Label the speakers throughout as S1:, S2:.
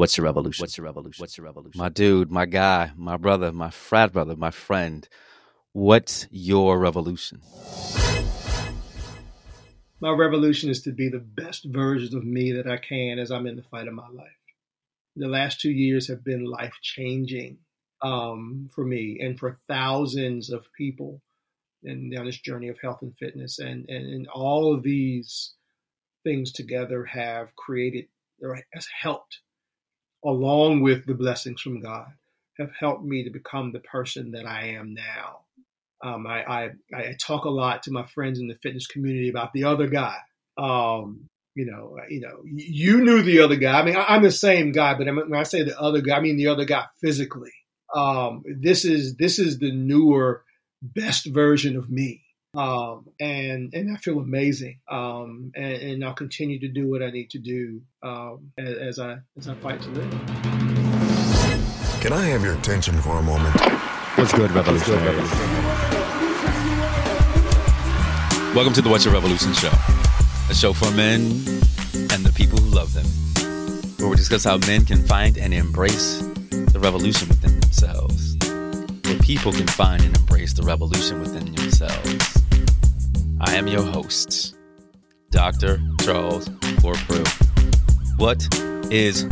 S1: What's your revolution? What's your revolution? What's your revolution? My dude, my guy, my brother, my frat brother, my friend. What's your revolution?
S2: My revolution is to be the best version of me that I can as I'm in the fight of my life. The last two years have been life changing um, for me and for thousands of people and on this journey of health and fitness. And, and, and all of these things together have created or has helped along with the blessings from God, have helped me to become the person that I am now. Um, I, I, I, talk a lot to my friends in the fitness community about the other guy. Um, you know, you know, you knew the other guy. I mean, I, am the same guy, but when I say the other guy, I mean the other guy physically. Um, this is this is the newer, best version of me, um, and and I feel amazing. Um, and, and, I'll continue to do what I need to do um, as, as I as I fight to live.
S3: Can I have your attention for a moment?
S1: What's good, revolutionary? Welcome to the What's Your Revolution show, a show for men and the people who love them, where we discuss how men can find and embrace the revolution within themselves, where people can find and embrace the revolution within themselves. I am your host, Dr. Charles Corprew. What is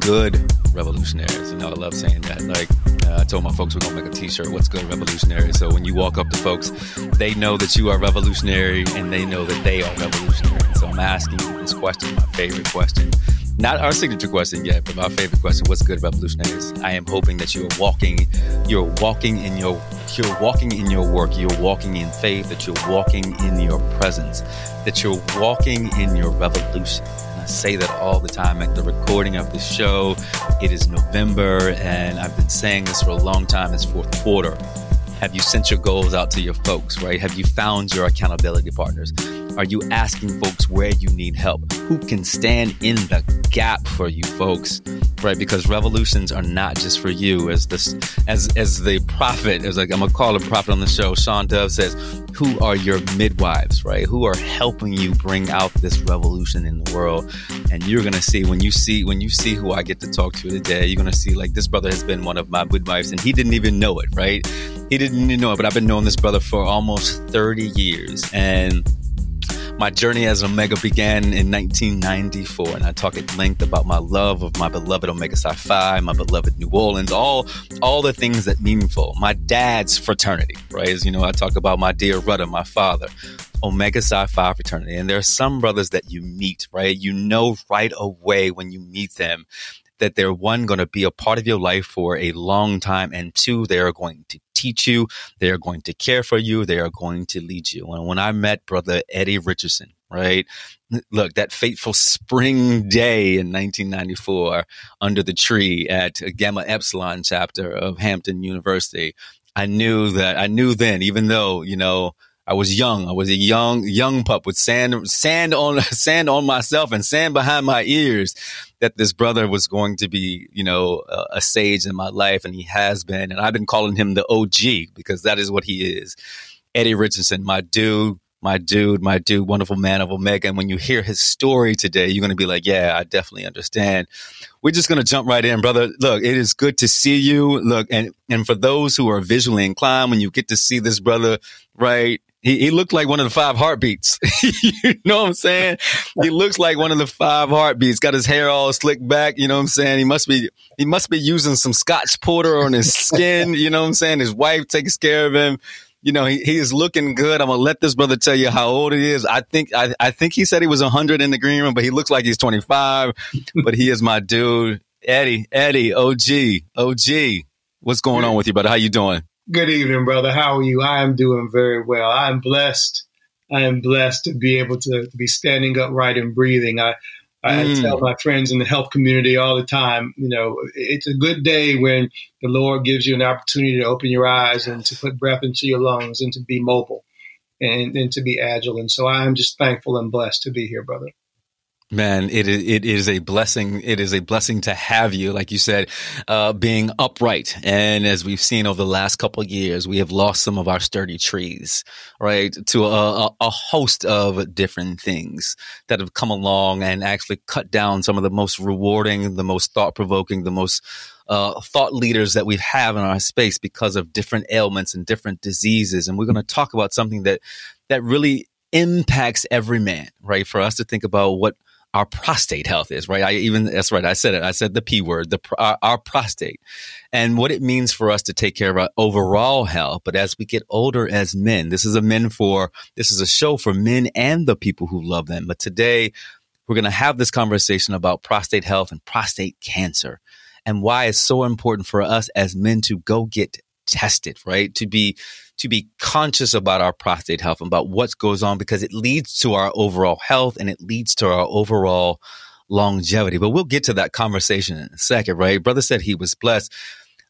S1: good revolutionaries? You know, I love saying that. Like, uh, I told my folks we're gonna make a T-shirt. What's good, revolutionary? So when you walk up to folks, they know that you are revolutionary, and they know that they are revolutionary. So I'm asking you this question, my favorite question, not our signature question yet, but my favorite question: What's good, revolutionaries? I am hoping that you are walking, you're walking in your, you're walking in your work, you're walking in faith, that you're walking in your presence, that you're walking in your revolution. And I say that all the time at the recording of this show. It is November, and I've been saying this for a long time. It's fourth quarter. Have you sent your goals out to your folks, right? Have you found your accountability partners? Are you asking folks where you need help? Who can stand in the gap for you folks? Right? Because revolutions are not just for you. As this as as the prophet, as like I'm gonna call a prophet on the show, Sean Dove says, who are your midwives, right? Who are helping you bring out this revolution in the world? And you're gonna see when you see when you see who I get to talk to today, you're gonna see like this brother has been one of my midwives and he didn't even know it, right? He didn't even know it, but I've been knowing this brother for almost 30 years. And my journey as Omega began in 1994, and I talk at length about my love of my beloved Omega Psi Phi, my beloved New Orleans, all all the things that meaningful. My dad's fraternity, right? As you know, I talk about my dear Rudder, my father, Omega Psi Phi fraternity. And there are some brothers that you meet, right? You know right away when you meet them that they're one going to be a part of your life for a long time, and two, they are going to teach you, they are going to care for you, they are going to lead you. And when I met brother Eddie Richardson, right? Look, that fateful spring day in 1994 under the tree at Gamma Epsilon chapter of Hampton University, I knew that I knew then, even though, you know, I was young. I was a young, young pup with sand, sand on, sand on myself and sand behind my ears that this brother was going to be, you know, a, a, sage in my life, and he has been. And I've been calling him the OG because that is what he is. Eddie Richardson, my dude, my dude, my dude, wonderful man of Omega. And when you hear his story today, you're going to be like, yeah, I definitely understand. We're just going to jump right in, brother. Look, it is good to see you. Look, and, and for those who are visually inclined, when you get to see this brother, right, he, he looked like one of the five heartbeats. you know what I'm saying? He looks like one of the five heartbeats. Got his hair all slicked back. You know what I'm saying? He must be he must be using some Scotch Porter on his skin. you know what I'm saying? His wife takes care of him. You know, he, he is looking good. I'm gonna let this brother tell you how old he is. I think I, I think he said he was 100 in the green room, but he looks like he's 25. but he is my dude, Eddie. Eddie, OG, OG. What's going on with you, brother? How you doing?
S2: Good evening, brother. How are you? I am doing very well. I am blessed. I am blessed to be able to, to be standing upright and breathing. I, I mm. tell my friends in the health community all the time, you know, it's a good day when the Lord gives you an opportunity to open your eyes and to put breath into your lungs and to be mobile and, and to be agile. And so I'm just thankful and blessed to be here, brother.
S1: Man, it is, it is a blessing. It is a blessing to have you, like you said, uh, being upright. And as we've seen over the last couple years, we have lost some of our sturdy trees, right, to a, a, a host of different things that have come along and actually cut down some of the most rewarding, the most thought provoking, the most uh, thought leaders that we have in our space because of different ailments and different diseases. And we're going to talk about something that that really impacts every man, right? For us to think about what our prostate health is, right? I even, that's right. I said it. I said the P word, the, our, our, prostate and what it means for us to take care of our overall health. But as we get older as men, this is a men for, this is a show for men and the people who love them. But today we're going to have this conversation about prostate health and prostate cancer and why it's so important for us as men to go get tested, right? To be to be conscious about our prostate health and about what goes on because it leads to our overall health and it leads to our overall longevity. But we'll get to that conversation in a second, right? Brother said he was blessed.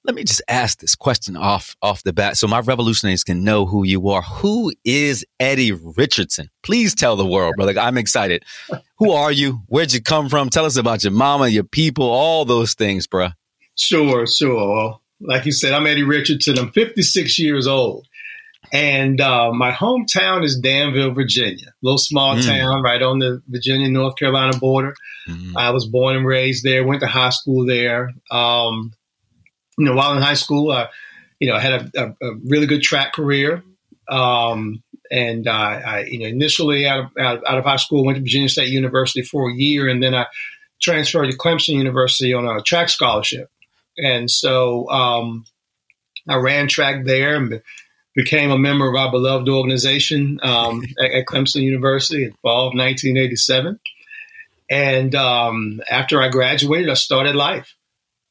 S1: Let me just ask this question off off the bat so my revolutionaries can know who you are. Who is Eddie Richardson? Please tell the world, brother. I'm excited. Who are you? Where'd you come from? Tell us about your mama, your people, all those things, bruh.
S2: Sure, sure. Well, like you said, I'm Eddie Richardson. I'm 56 years old. And uh, my hometown is Danville, Virginia, a little small mm. town right on the Virginia North Carolina border. Mm. I was born and raised there, went to high school there. Um, you know, while in high school, I, you know, I had a, a, a really good track career. Um, and uh, I, you know, initially out of, out, out of high school, went to Virginia State University for a year, and then I transferred to Clemson University on a track scholarship. And so um, I ran track there and became a member of our beloved organization um, at, at, Clemson University in fall of 1987. And um, after I graduated, I started life.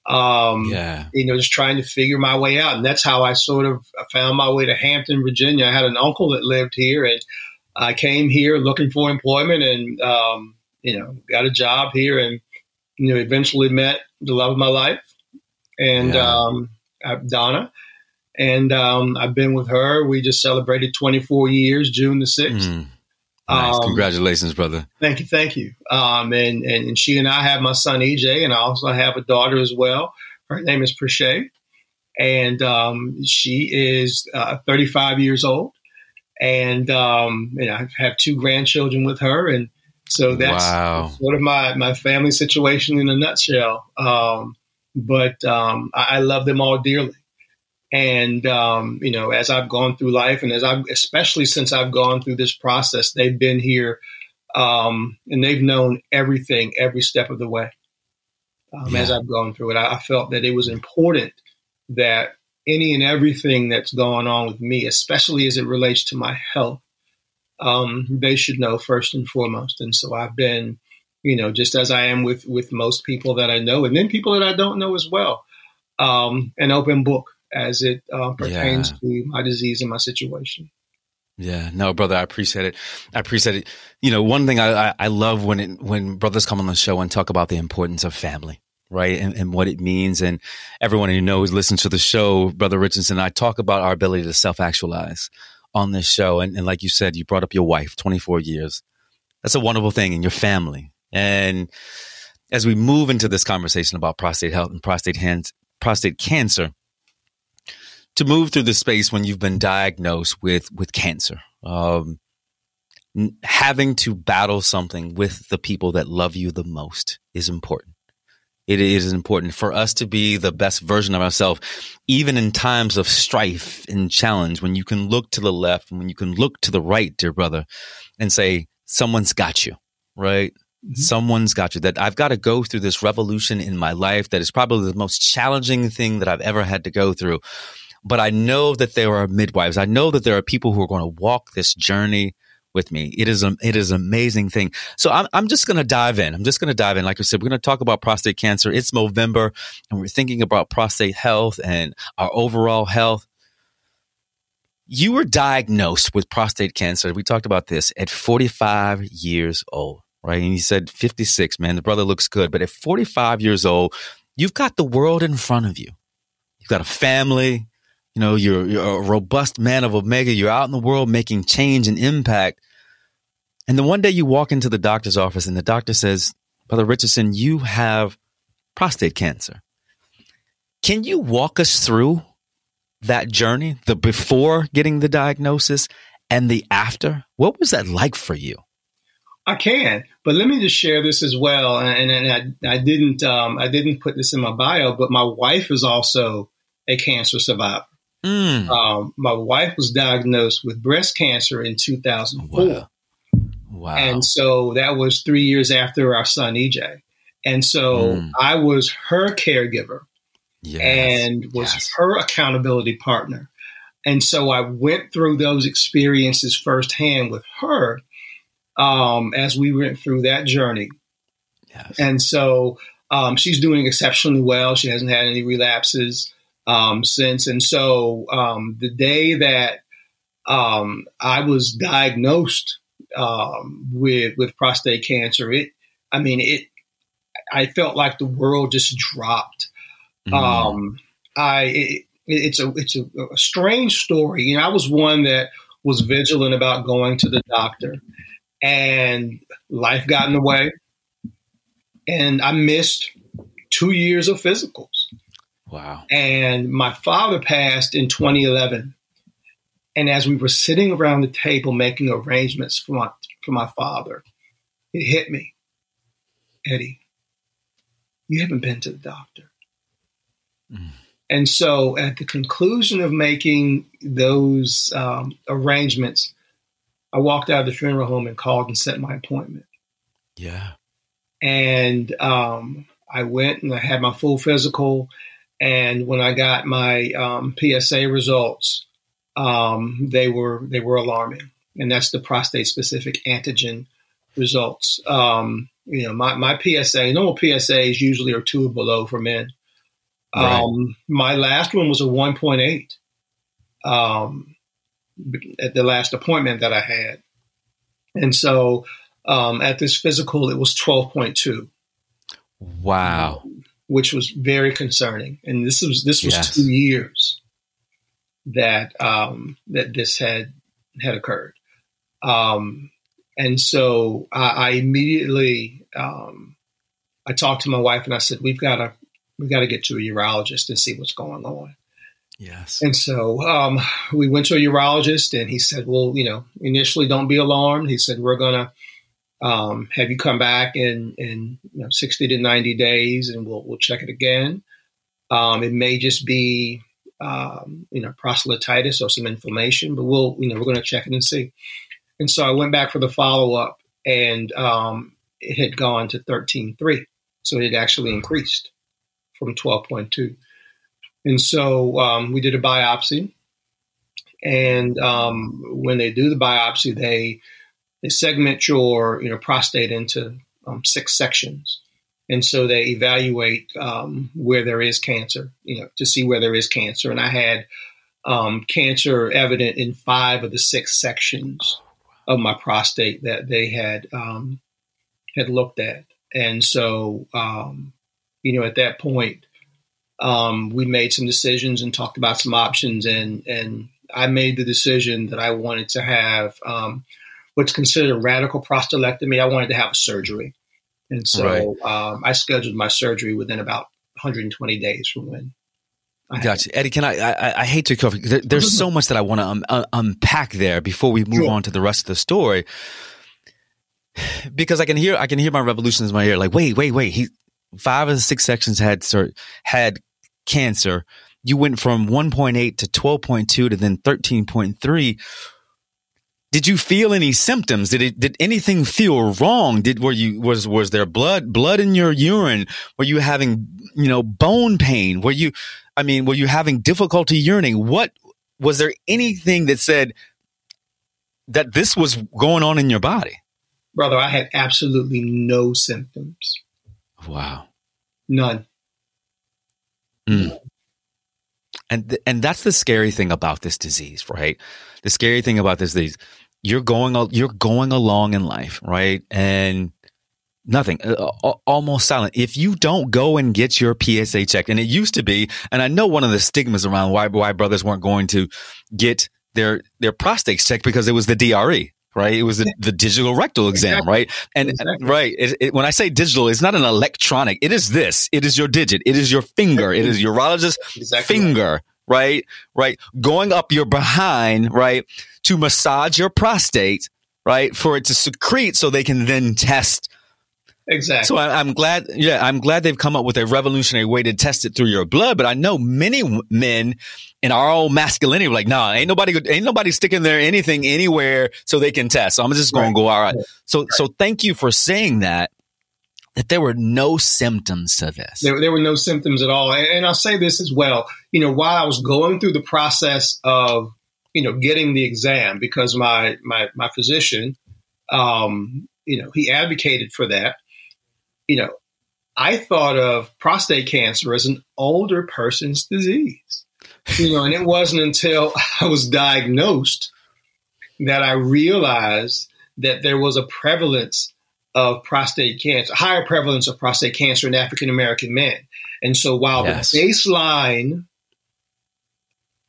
S2: Um, yeah. You know, just trying to figure my way out. And that's how I sort of found my way to Hampton, Virginia. I had an uncle that lived here, and I came here looking for employment and, um, you know, got a job here and, you know, eventually met the love of my life and yeah. um, Donna and um, I've been with her. We just celebrated 24 years, June the 6th. Mm.
S1: Nice. Um, Congratulations, brother.
S2: Thank you, thank you. Um, and, and, and she and I have my son EJ, and I also have a daughter as well. Her name is Prishay, and um, she is uh, 35 years old. And um, and I have two grandchildren with her, and so that's wow. sort of my my family situation in a nutshell. Um, but um, I, I love them all dearly. And um, you know, as I've gone through life, and as I've especially since I've gone through this process, they've been here, um, and they've known everything every step of the way. Um, yeah. As I've gone through it, I, I felt that it was important that any and everything that's going on with me, especially as it relates to my health, um, they should know first and foremost. And so I've been, you know, just as I am with with most people that I know, and then people that I don't know as well, um, an open book as it uh, pertains yeah. to my disease and my situation.
S1: Yeah, no, brother, I appreciate it. I appreciate it. You know, one thing I, I, I love when it, when brothers come on the show and talk about the importance of family, right, and, and what it means. And everyone who knows, listens to the show, brother Richardson, I talk about our ability to self actualize on this show. And, and like you said, you brought up your wife, twenty four years. That's a wonderful thing in your family. And as we move into this conversation about prostate health and prostate hands, prostate cancer, to move through the space when you've been diagnosed with with cancer um, having to battle something with the people that love you the most is important it is important for us to be the best version of ourselves even in times of strife and challenge when you can look to the left and when you can look to the right dear brother and say someone's got you right Mm-hmm. Someone's got you. That I've got to go through this revolution in my life that is probably the most challenging thing that I've ever had to go through but I know that there are midwives. I know that there are people who are going to walk this journey with me. It is a, it is an amazing thing. So I'm, I'm just going to dive in. I'm just going to dive in. Like I said, we're going to talk about prostate cancer. It's November and we're thinking about prostate health and our overall health. You were diagnosed with prostate cancer. We talked about this at 45 years old, right? And you said 56, man, the brother looks good. But at 45 years old, you've got the world in front of you. You've got a family, you know, you're, you're a robust man of Omega. You're out in the world making change and impact. And then one day you walk into the doctor's office and the doctor says, Brother Richardson, you have prostate cancer. Can you walk us through that journey, the before getting the diagnosis and the after? What was that like for you?
S2: I can, but let me just share this as well. And, and I, I, didn't, um, I didn't put this in my bio, but my wife is also a cancer survivor. Mm. Um, my wife was diagnosed with breast cancer in 2004. Wow. wow. And so that was three years after our son EJ. And so mm. I was her caregiver yes. and was yes. her accountability partner. And so I went through those experiences firsthand with her um, as we went through that journey. Yes. And so um, she's doing exceptionally well. She hasn't had any relapses um, since. And so um, the day that um, I was diagnosed um, with with prostate cancer, it I mean it. I felt like the world just dropped. Mm. I it, it's a it's a, a strange story. You know, I was one that was vigilant about going to the doctor and life got in the way. And I missed two years of physicals.
S1: Wow.
S2: And my father passed in 2011. And as we were sitting around the table making arrangements for my, for my father, it hit me Eddie, you haven't been to the doctor. Mm. And so at the conclusion of making those um, arrangements, I walked out of the funeral home and called and set my appointment.
S1: Yeah.
S2: And um, I went and I had my full physical. And when I got my um, PSA results, um, they were they were alarming, and that's the prostate specific antigen results. Um, you know, my, my PSA, normal PSAs usually are two or below for men. Right. Um, my last one was a 1.8. Um, at the last appointment that I had. And so um, at this physical, it was 12.2.
S1: Wow.
S2: Which was very concerning. And this was, this was yes. two years that, um, that this had, had occurred. Um, and so I, I immediately, um, I talked to my wife and I said, we've got to, we've got to get to a urologist and see what's going on.
S1: Yes.
S2: And so um, we went to a urologist, and he said, "Well, you know, initially, don't be alarmed." He said, "We're gonna um, have you come back in in you know, sixty to ninety days, and we'll we'll check it again. Um, it may just be um, you know prostatitis or some inflammation, but we'll you know we're going to check it and see." And so I went back for the follow up, and um, it had gone to thirteen three, so it had actually increased from twelve point two. And so um, we did a biopsy. And um, when they do the biopsy, they they segment your you know prostate into um, six sections, and so they evaluate um, where there is cancer, you know, to see where there is cancer. And I had um, cancer evident in five of the six sections of my prostate that they had um, had looked at, and so you know at that point um, we made some decisions and talked about some options, and and I made the decision that I wanted to have um, what's considered a radical prostatectomy. I wanted to have a surgery, and so right. um, I scheduled my surgery within about 120 days from when.
S1: I gotcha, Eddie. Can I, I? I, hate to cover. There, there's so much that I want to um, uh, unpack there before we move sure. on to the rest of the story because I can hear I can hear my revolutions in my ear. Like, wait, wait, wait. He five of the six sections had sir had cancer, you went from 1.8 to 12.2 to then 13.3. Did you feel any symptoms? Did it, did anything feel wrong? Did, were you, was, was there blood, blood in your urine? Were you having, you know, bone pain? Were you, I mean, were you having difficulty urinating? What, was there anything that said that this was going on in your body?
S2: Brother, I had absolutely no symptoms.
S1: Wow.
S2: None.
S1: Mm. And th- and that's the scary thing about this disease, right? The scary thing about this disease, you're going you're going along in life, right? And nothing, uh, almost silent. If you don't go and get your PSA checked, and it used to be, and I know one of the stigmas around why why brothers weren't going to get their their prostates checked because it was the DRE, right? It was the, the digital rectal exam,
S2: Exactly.
S1: right? And
S2: Exactly.
S1: right, it, it- when I say digital, it's not an electronic. It is this. It is your digit. It is your finger. It is urologist
S2: Exactly.
S1: finger, right? Right, going up your behind, right, to massage your prostate, right, for it to secrete, so they can then test
S2: Exactly.
S1: so I, I'm glad, yeah, I'm glad they've come up with a revolutionary way to test it through your blood. But I know many men in our own masculinity were like, nah, ain't nobody, ain't nobody sticking there anything anywhere so they can test. So I'm just going to go all right.
S2: Right.
S1: So, so thank you for saying that. That there were no symptoms to this.
S2: There, there were no symptoms at all. And, and I'll say this as well. You know, while I was going through the process of, you know, getting the exam, because my my my physician, um, you know, he advocated for that. You know, I thought of prostate cancer as an older person's disease. You know, and it wasn't until I was diagnosed that I realized that there was a prevalence of prostate cancer, higher prevalence of prostate cancer in African American men. And so while
S1: Yes.
S2: the baseline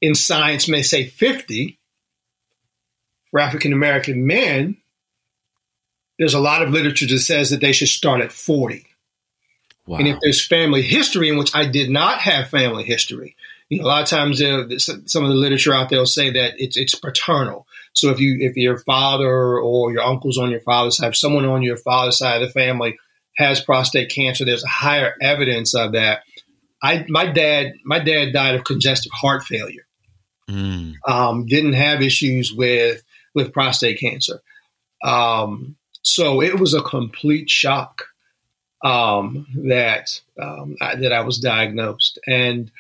S2: in science may say 50 for African American men, there's a lot of literature that says that they should start at 40.
S1: wow.
S2: And if there's family history in which I did not have family history, you know, a lot of times uh, some of the literature out there will say that it's it's paternal. So if you if your father or your uncles on your father's side, someone on your father's side of the family has prostate cancer, there's a higher evidence of that. I my dad my dad died of congestive heart failure.
S1: Mm,
S2: Um, didn't have issues with with prostate cancer. Um, so it was a complete shock um, that um, I, that I was diagnosed, and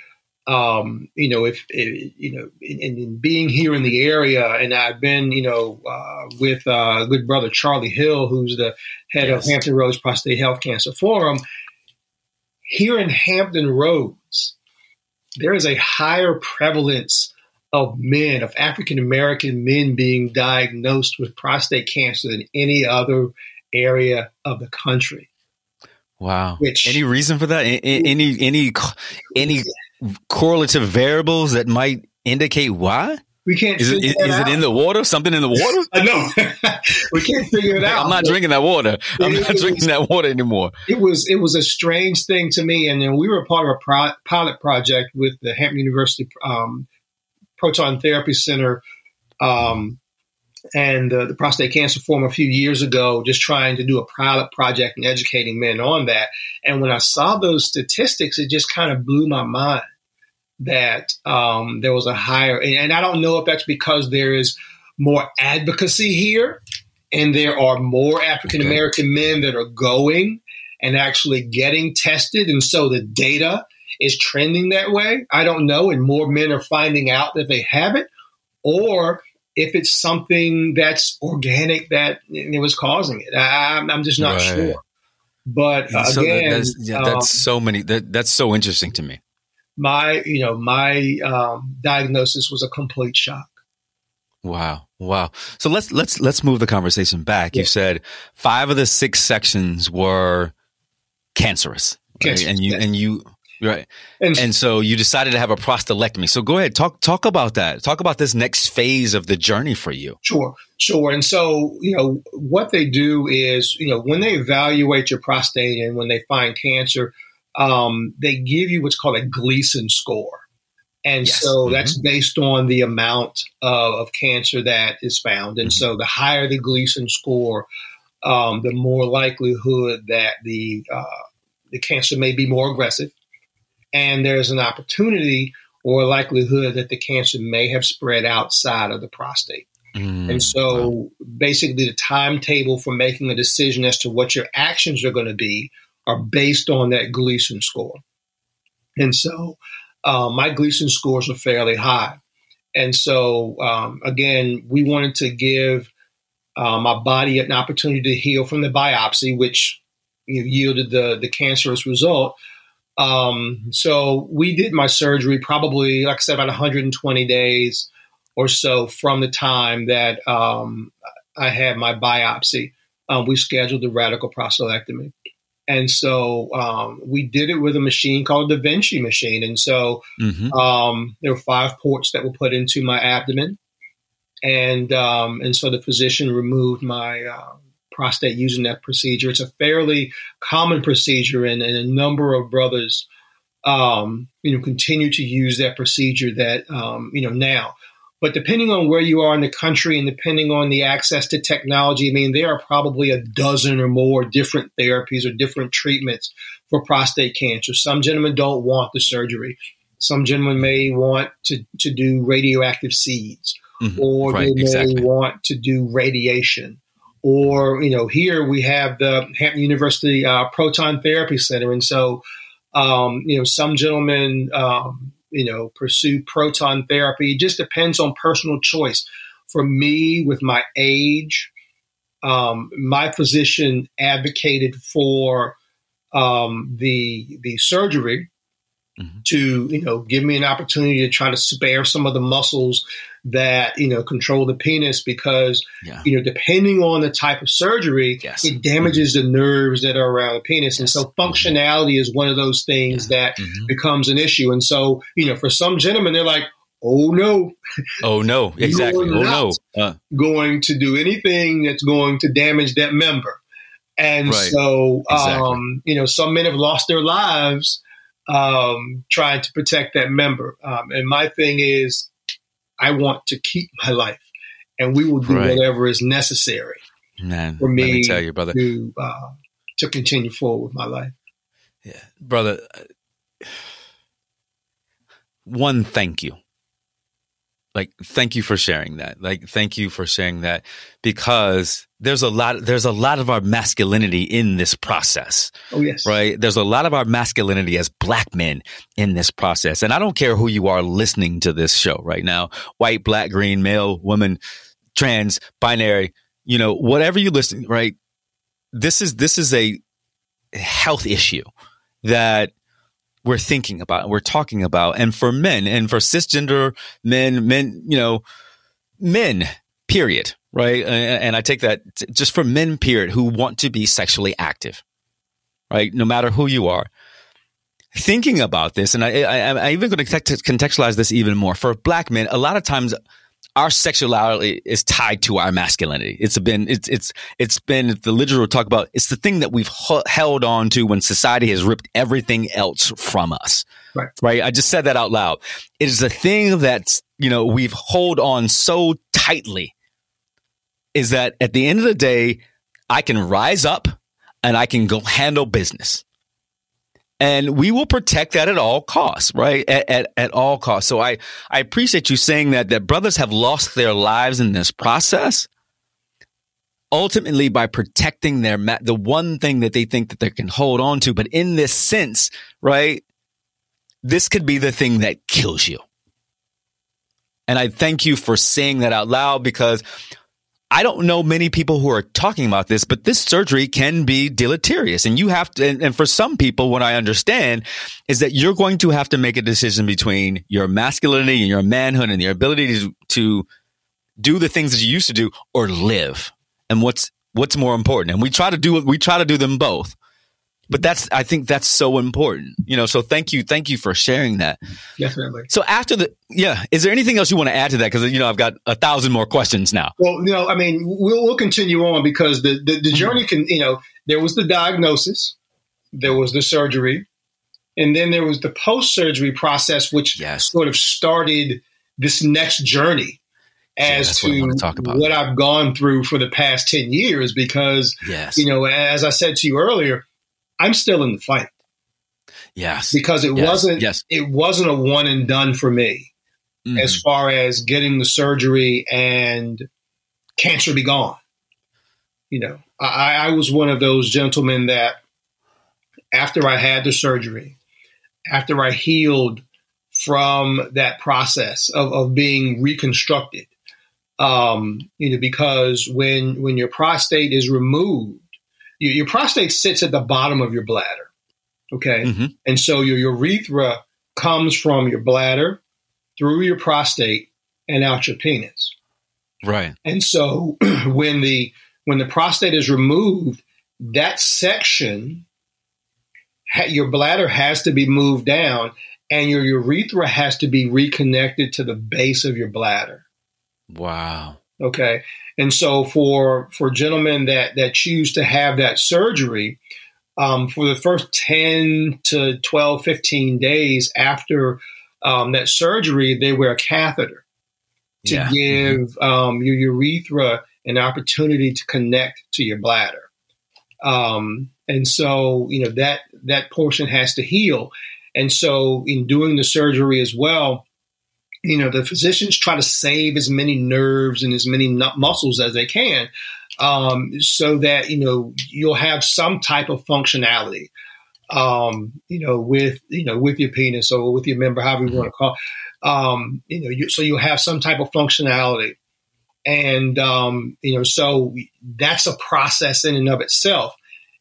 S2: um, you know, if you know, in, in being here in the area, and I've been, you know, uh, with uh, good brother Charlie Hill, who's the head
S1: Yes.
S2: of Hampton Roads Prostate Health Cancer Forum. Here in Hampton Roads, there is a higher prevalence of men, of African American men being diagnosed with prostate cancer than any other area of the country.
S1: wow.
S2: Which
S1: Any reason for that? Any, any, any correlative variables that might indicate why?
S2: we can't
S1: Is it,
S2: figure
S1: is,
S2: that
S1: is it in the water? Something in the water?
S2: I know we can't figure it out.
S1: I'm not drinking that water. I'm
S2: It-
S1: not
S2: it
S1: drinking that water anymore.
S2: it was it was a strange thing to me. And then we were part of a pro- pilot project with the Hampton University um, Proton Therapy Center um, and uh, the Prostate Cancer Forum a few years ago, just trying to do a pilot project and educating men on that. And when I saw those statistics, it just kind of blew my mind that um, there was a higher, and, and I don't know if that's because there is more advocacy here and there are more African American men that are going and actually getting tested. And so the data is trending that way. I don't know. And more men are finding out that they have it, or if it's something that's organic that it was causing it. I, I'm- I'm just not
S1: Right.
S2: sure. But uh,
S1: So
S2: again,
S1: that's, yeah,
S2: um,
S1: so many. That, that's so interesting to me.
S2: my you know my um, diagnosis was a complete shock.
S1: Wow. Wow. So let's let's let's move the conversation back. You said five of the six sections were cancerous. right? And you
S2: yes.
S1: and you right.
S2: And,
S1: And so you decided to have a prostatectomy. So go ahead, talk talk about that. Talk about this next phase of the journey for you.
S2: Sure, sure. And so, you know, what they do is, you know, when they evaluate your prostate and when they find cancer, um, they give you what's called a Gleason score. And
S1: Yes.
S2: so
S1: Mhm.
S2: that's based on the amount of, of cancer that is found. And
S1: Mhm.
S2: so the higher the Gleason score, um, the more likelihood that the uh, the cancer may be more aggressive, and there's an opportunity or likelihood that the cancer may have spread outside of the prostate.
S1: Mm,
S2: And so basically, the timetable for making a decision as to what your actions are going to be are based on that Gleason score. And so uh, my Gleason scores are fairly high. And so, um, again, we wanted to give uh, my body an opportunity to heal from the biopsy, which you know, yielded the, the cancerous result. Um, so we did my surgery probably, like I said, about 120 days or so from the time that um, I had my biopsy. Um, we scheduled the radical prostatectomy. And so um, we did it with a machine called the Da Vinci machine. And so
S1: Mhm.
S2: um, there were five ports that were put into my abdomen. and um, and so the physician removed my uh, prostate using that procedure. It's a fairly common procedure, and, and a number of brothers, um, you know, continue to use that procedure. That um, you know now, but depending on where you are in the country and depending on the access to technology, I mean, there are probably a dozen or more different therapies or different treatments for prostate cancer. Some gentlemen don't want the surgery. Some gentlemen may want to, to do radioactive seeds mm-hmm. or right, they may exactly. want to do radiation. Or, you know, here we have the Hampton University uh, Proton Therapy Center. And so, um, you know, some gentlemen, um, you know, pursue proton therapy. It just depends on personal choice. For me, with my age, um, my physician advocated for um, the the surgery mm-hmm. to you know give me an opportunity to try to spare some of the muscles that you know control the penis because yeah. you know depending on the type of surgery yes. it damages mm-hmm. the nerves that are around the penis yes. and so mm-hmm. functionality mm-hmm. is one of those things yeah. that mm-hmm. becomes an issue and so you know for some gentlemen they're like oh no
S1: oh no exactly oh no
S2: uh. going to do anything that's going to damage that member and right. so exactly. um, you know some men have lost their lives um, trying to protect that member. Um, and my thing is, I want to keep my life, and we will do right. whatever is necessary
S1: Man, for me, me tell you, brother,
S2: to uh, to continue forward with my life.
S1: Yeah, brother. Uh, one, thank you like thank you for sharing that. Like thank you for sharing that because there's a lot there's a lot of our masculinity in this process
S2: oh yes.
S1: right? There's a lot of our masculinity as black men in this process. And i don't care who you are listening to this show right now white black green male woman trans binary you know whatever you listen right? This is this is a health issue that we're thinking about, we're talking about. And for men and for cisgender men, men, you know, men, period, right? And I take that just for men, period, who want to be sexually active, right? No matter who you are. Thinking about this, and I, I, I even going to contextualize this even more. For black men, a lot of times our sexuality is tied to our masculinity. It's been it's it's it's been the literal talk about. It's the thing that we've h- held on to when society has ripped everything else from us.
S2: Right.
S1: Right. I just said that out loud. It is the thing that you know we've hold on so tightly. Is that at the end of the day, I can rise up and I can go handle business and we will protect that at all costs, right? At, at, at, all costs. So I, I appreciate you saying that, that brothers have lost their lives in this process. Ultimately, by protecting their, the one thing that they think that they can hold on to. But in this sense, right? This could be the thing that kills you. And I thank you for saying that out loud because I don't know many people who are talking about this, but this surgery can be deleterious. And you have to, and, and, for some people, what I understand is that you're going to have to make a decision between your masculinity and your manhood and your ability to, to do the things that you used to do or live. And what's, what's more important? And we try to do, we try to do them both but that's i think that's so important you know so thank you thank you for sharing that.
S2: Definitely.
S1: So after the yeah is there anything else you want to add to that? Because you know i've got a thousand more questions now.
S2: Well you know i mean we'll, we'll continue on because the, the, the journey mm-hmm. can you know there was the diagnosis there was the surgery and then there was the post-surgery process which yes. sort of started this next journey as yeah, to what, what I've gone through for the past 10 years because yes. you know as I said to you earlier I'm still in the fight.
S1: Yes.
S2: Because it
S1: yes.
S2: wasn't
S1: yes.
S2: it wasn't a one and done for me mm-hmm. as far as getting the surgery and cancer be gone. You know, I, I was one of those gentlemen that after I had the surgery, after I healed from that process of, of being reconstructed, um, you know, because when when your prostate is removed, your, your prostate sits at the bottom of your bladder. Okay. Mm-hmm. And so your urethra comes from your bladder through your prostate and out your penis.
S1: Right.
S2: And so when the when the prostate is removed, that section your bladder has to be moved down and your urethra has to be reconnected to the base of your bladder.
S1: Wow.
S2: Okay. And so for for gentlemen that that choose to have that surgery, um, for the first 10 to 12, 15 days after um, that surgery, they wear a catheter to
S1: Yeah.
S2: give um, your urethra an opportunity to connect to your bladder. Um, and so, you know, that that portion has to heal. And so, in doing the surgery as well, you know, the physicians try to save as many nerves and as many muscles as they can, um, so that you know you'll have some type of functionality. Um, you know, with you know with your penis or with your member, however you want to call. It. Um, you know, you, so you'll have some type of functionality, and um, you know, so that's a process in and of itself.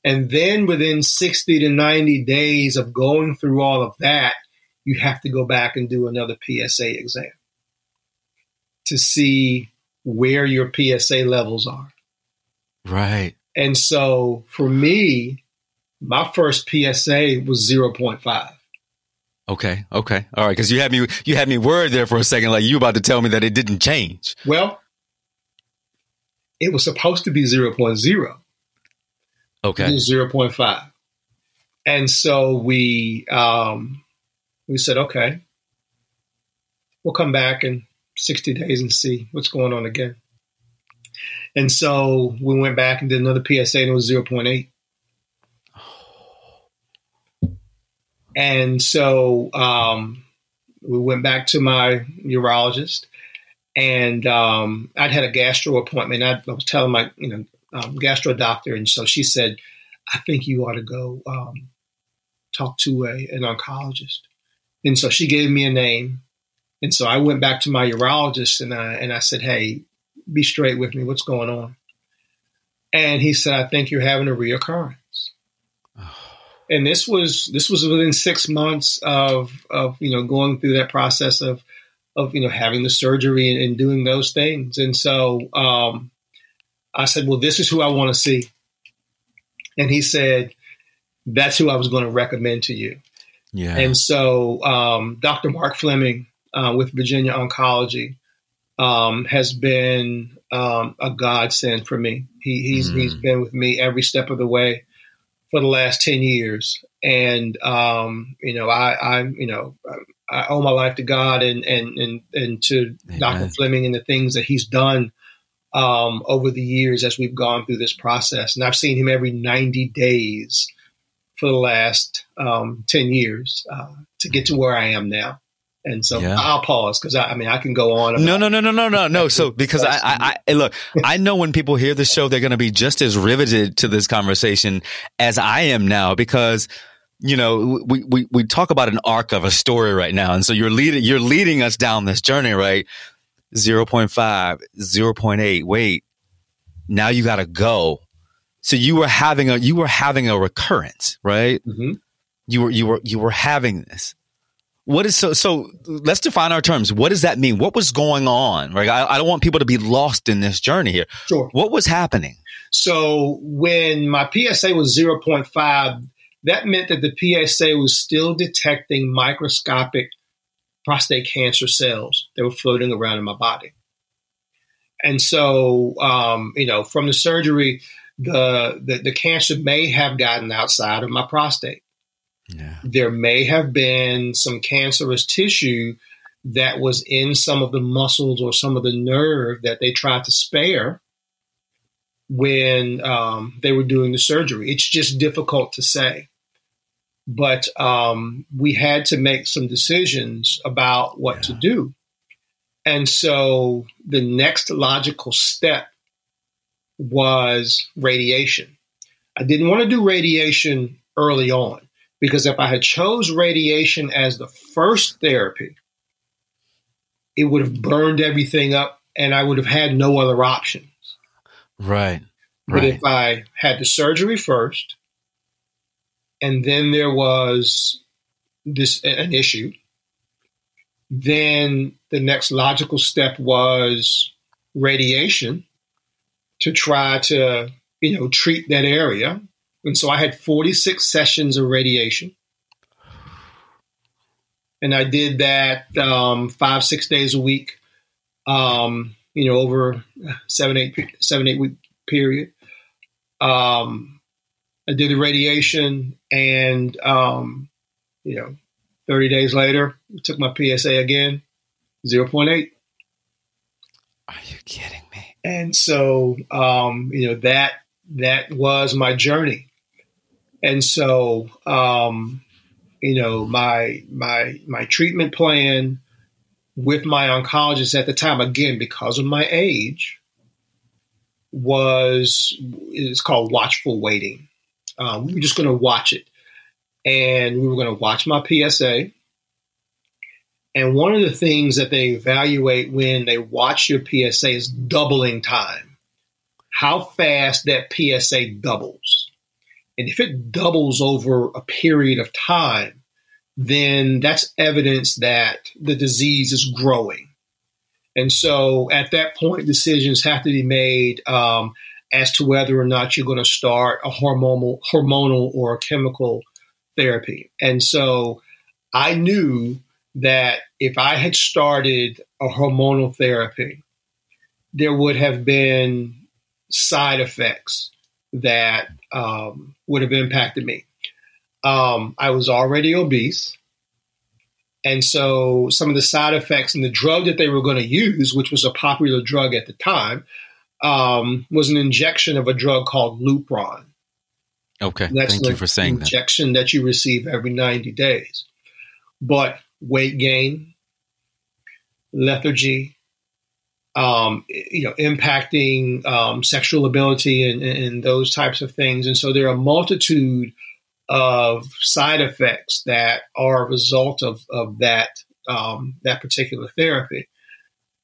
S2: And then within 60 to 90 days of going through all of that, you have to go back and do another PSA exam to see where your PSA levels are.
S1: Right.
S2: And so for me, my first PSA was 0.5.
S1: Okay. Okay. All right. Because you had me, you had me worried there for a second, like you about to tell me that it didn't change.
S2: Well, it was supposed to be 0.0.
S1: Okay.
S2: 0.5. And so we um, we said, okay, we'll come back in 60 days and see what's going on again. And so we went back and did another PSA and it was 0.8. And so um, we went back to my urologist and um, I'd had a gastro appointment. I, was telling my, you know, um, gastro doctor, and so she said, "I think you ought to go um, talk to a, an oncologist." And so she gave me a name, and so I went back to my urologist and I and I said, "Hey, be straight with me. What's going on?" And he said, "I think you're having a reoccurrence." And this was this was within six months of of you know going through that process of of you know having the surgery and, and doing those things. And so um, I said, "Well, this is who I want to see." And he said, "That's who I was going to recommend to you."
S1: Yeah.
S2: And so um, Dr. Mark Fleming uh, with Virginia Oncology um, has been um, a godsend for me. He, he's
S1: Mm.
S2: he's been with me every step of the way for the last ten years, and um, you know I I you know I owe my life to God and and and and to
S1: Amen.
S2: Dr. Fleming and the things that he's done um, over the years as we've gone through this process. And I've seen him every 90 days for the last um, 10 years uh, to get to where I am now. And so
S1: Yeah.
S2: I'll pause because I, I mean, I can go on.
S1: No, no, no, no, no, no, no. So because I, I, I look, I know when people hear the show, they're going to be just as riveted to this conversation as I am now because you know we, we we talk about an arc of a story right now, and so you're leading you're leading us down this journey, right? 0.5, 0.8. Wait, now you got to go. So you were having a you were having a recurrence, right?
S2: Mhm.
S1: You were you were you were having this. What is so? So let's define our terms. What does that mean? What was going on? Right. I, I don't want people to be lost in this journey here.
S2: Sure.
S1: What was happening?
S2: So when my PSA was 0.5, that meant that the PSA was still detecting microscopic prostate cancer cells that were floating around in my body. And so, um, you know, from the surgery, the, the the cancer may have gotten outside of my prostate.
S1: Yeah.
S2: There may have been some cancerous tissue that was in some of the muscles or some of the nerve that they tried to spare when um, they were doing the surgery. It's just difficult to say. But um, we had to make some decisions about what to do. And so the next logical step was radiation. I didn't want to do radiation early on because if I had chose radiation as the first therapy, it would have burned everything up and I would have had no other options.
S1: Right.
S2: But
S1: Right.
S2: if I had the surgery first, and then there was this an issue, then the next logical step was radiation to try to you know treat that area. And so I had 46 sessions of radiation. And I did that um, five, six days a week. Um, you know, over seven, eight, seven, eight week period. Um, I did the radiation, and um, you know, 30 days later, took my PSA again, 0.8.
S1: Are you kidding?
S2: And so, um, you know, that that was my journey. And so, um, you know, my my my treatment plan with my oncologist at the time, again because of my age, was it's called watchful waiting. Um, we were just going to watch it, and we were going to watch my PSA. And one of the things that they evaluate when they watch your PSA is doubling time. How fast that PSA doubles. And if it doubles over a period of time, then that's evidence that the disease is growing. And so at that point, decisions have to be made um, as to whether or not you're going to start a hormonal, hormonal or a chemical therapy. And so I knew that if I had started a hormonal therapy, there would have been side effects that um, would have impacted me. Um, I was already obese. And so some of the side effects and the drug that they were going to use, which was a popular drug at the time, um, was an injection of a drug called Lupron.
S1: Okay. That's Thank you for saying
S2: that. Injection that you receive every 90 days. But weight gain, lethargy, um, you know, impacting um, sexual ability and, and, those types of things. And so there are a multitude of side effects that are a result of, of that um, that particular therapy.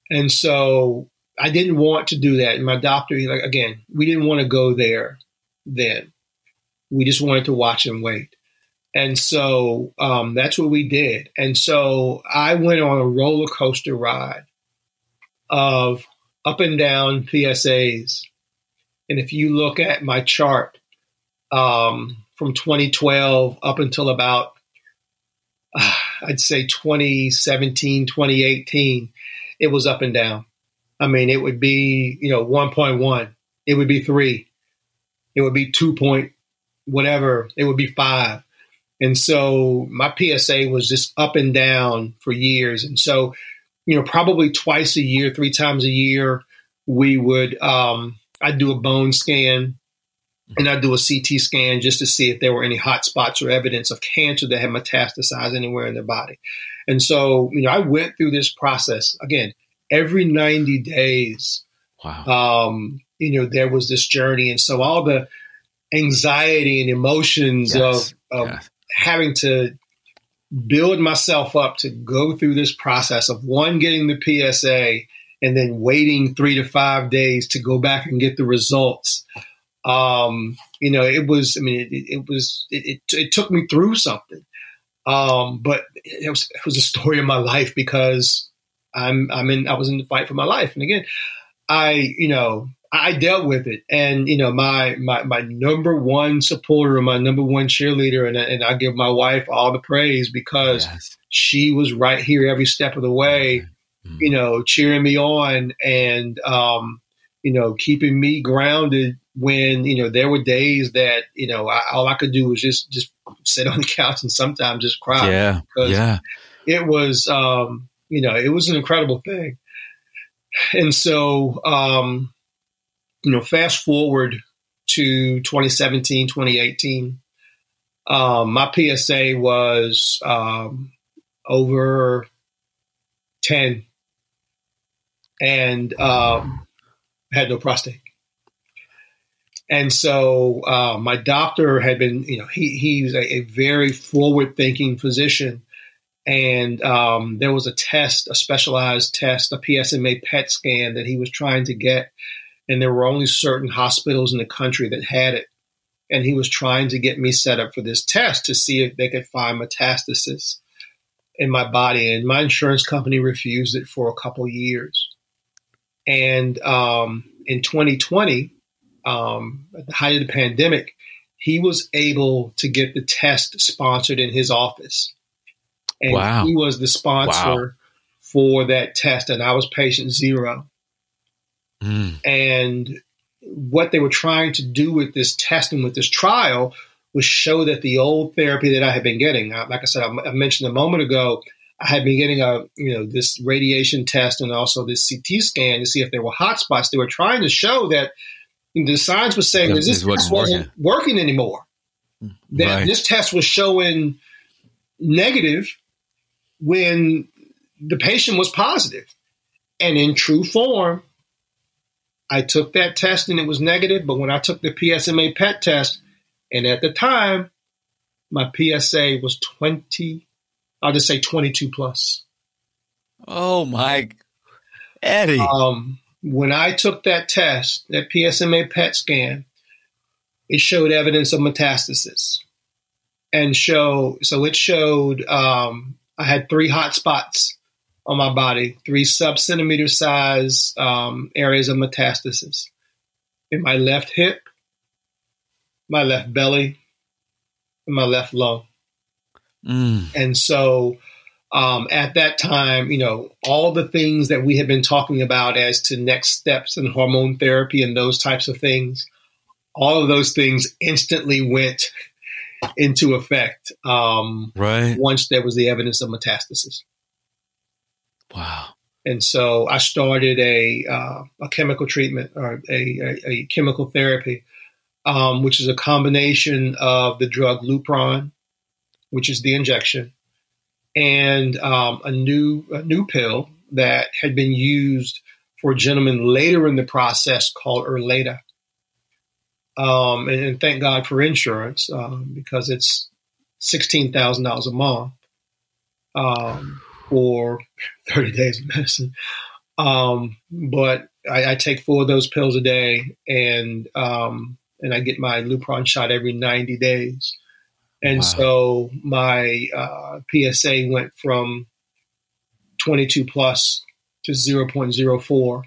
S2: And so I didn't want to do that. And my doctor, like again, we didn't want to go there then. We just wanted to watch and wait. And so um, that's what we did. And so I went on a roller coaster ride of up and down PSAs. And if you look at my chart um, from 2012 up until about, uh, I'd say 2017, 2018, it was up and down. I mean, it would be, you know, 1.1, it would be three, it would be 2 point whatever, it would be five. And so my PSA was just up and down for years. And so, you know, probably twice a year, three times a year, we would, um, I'd do a bone scan and I'd do a CT scan just to see if there were any hot spots or evidence of cancer that had metastasized anywhere in their body. And so, you know, I went through this process again every 90 days. Wow. Um, you know, there was this journey. And so all the anxiety and emotions yes. of, of yes having to build myself up to go through this process of one getting the PSA and then waiting three to five days to go back and get the results. Um, you know, it was. I mean, it, it was. It, it, it, took me through something, um, but it was it was a story of my life because I'm I'm in. I was in the fight for my life, and again, I you know I dealt with it, and you know, my my my number one supporter, my number one cheerleader, and and I give my wife all the praise because yes. she was right here every step of the way, mm-hmm. you know, cheering me on and um, you know, keeping me grounded when you know there were days that you know I, all I could do was just just sit on the couch and sometimes just cry.
S1: Yeah, yeah.
S2: It was um, you know it was an incredible thing, and so um, you know, fast forward to 2017, 2018, um, my PSA was um, over 10 and um, had no prostate. And so uh, my doctor had been, you know, he, he was a, a very forward thinking physician. And um, there was a test, a specialized test, a PSMA PET scan that he was trying to get and there were only certain hospitals in the country that had it. And he was trying to get me set up for this test to see if they could find metastasis in my body. And my insurance company refused it for a couple years. And um, in 2020, um, at the height of the pandemic, he was able to get the test sponsored in his office. And wow. he was the sponsor wow. for that test, and I was patient zero.
S1: Mm.
S2: And what they were trying to do with this testing, with this trial, was show that the old therapy that I had been getting, like I said, I mentioned a moment ago, I had been getting a you know this radiation test and also this CT scan to see if there were hot spots. They were trying to show that the science was saying that this
S1: this wasn't
S2: test wasn't working anymore. That
S1: Right.
S2: this test was showing negative when the patient was positive. And in true form, I took that test and it was negative. But when I took the PSMA PET test, and at the time, my PSA was 20, I'll just say 22 plus.
S1: Oh my, Eddie.
S2: Um, when I took that test, that PSMA PET scan, it showed evidence of metastasis, and show so it showed um, I had three hot spots on my body, three sub centimeter size um, areas of metastasis in my left hip, my left belly, and my left lung.
S1: Mm.
S2: And so um, at that time, you know, all the things that we had been talking about as to next steps in hormone therapy and those types of things, all of those things instantly went into effect um,
S1: Right.
S2: once there was the evidence of metastasis.
S1: Wow.
S2: And so I started a, uh, a chemical treatment or a, a, a chemical therapy, um, which is a combination of the drug Lupron, which is the injection, and um, a new a new pill that had been used for a gentleman later in the process called Erleada. Um, and, and thank God for insurance um, because it's sixteen thousand dollars a month for thirty days of medicine. Um, but I, I take four of those pills a day, and um, and I get my Lupron shot every ninety days. And
S1: Wow.
S2: so my uh, PSA went from 22 plus to 0.04.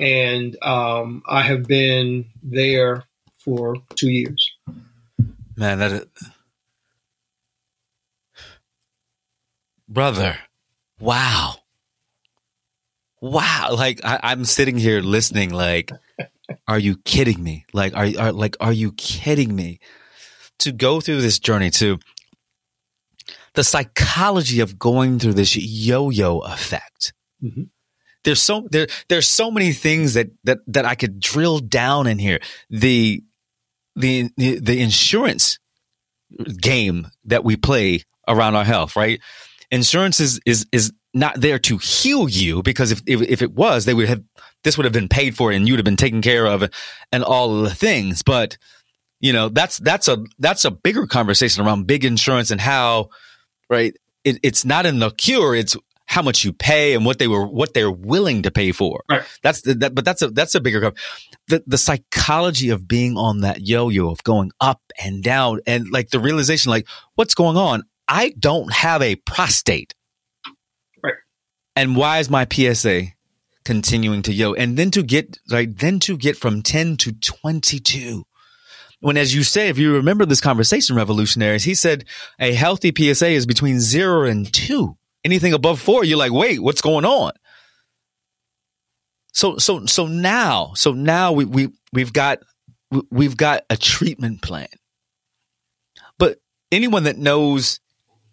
S2: And um, I have been there for two years.
S1: Man, that is... brother. Wow. Wow. Like I, I'm sitting here listening, like, are you kidding me? Like, are, are like, are you kidding me? To go through this journey to the psychology of going through this yo-yo effect.
S2: Mhm.
S1: There's so there there's so many things that that that I could drill down in here. The the the, the insurance game that we play around our health, right? Insurance is is is not there to heal you because if if, if it was, they would have this would have been paid for and you'd have been taken care of and all of the things. But you know, that's that's a that's a bigger conversation around big insurance and how right it, it's not in the cure, it's how much you pay and what they were what they're willing to pay for.
S2: Right.
S1: That's the, that, but that's a that's a bigger the the psychology of being on that yo-yo of going up and down and like the realization like what's going on? I don't have a prostate.
S2: Right.
S1: And why is my PSA continuing to yo? And then to get like then to get from 10 to 22. When as you say, if you remember this conversation, revolutionaries, he said a healthy PSA is between zero and two. Anything above four, you're like, wait, what's going on? So so so now, so now we we we've got we've got a treatment plan. But anyone that knows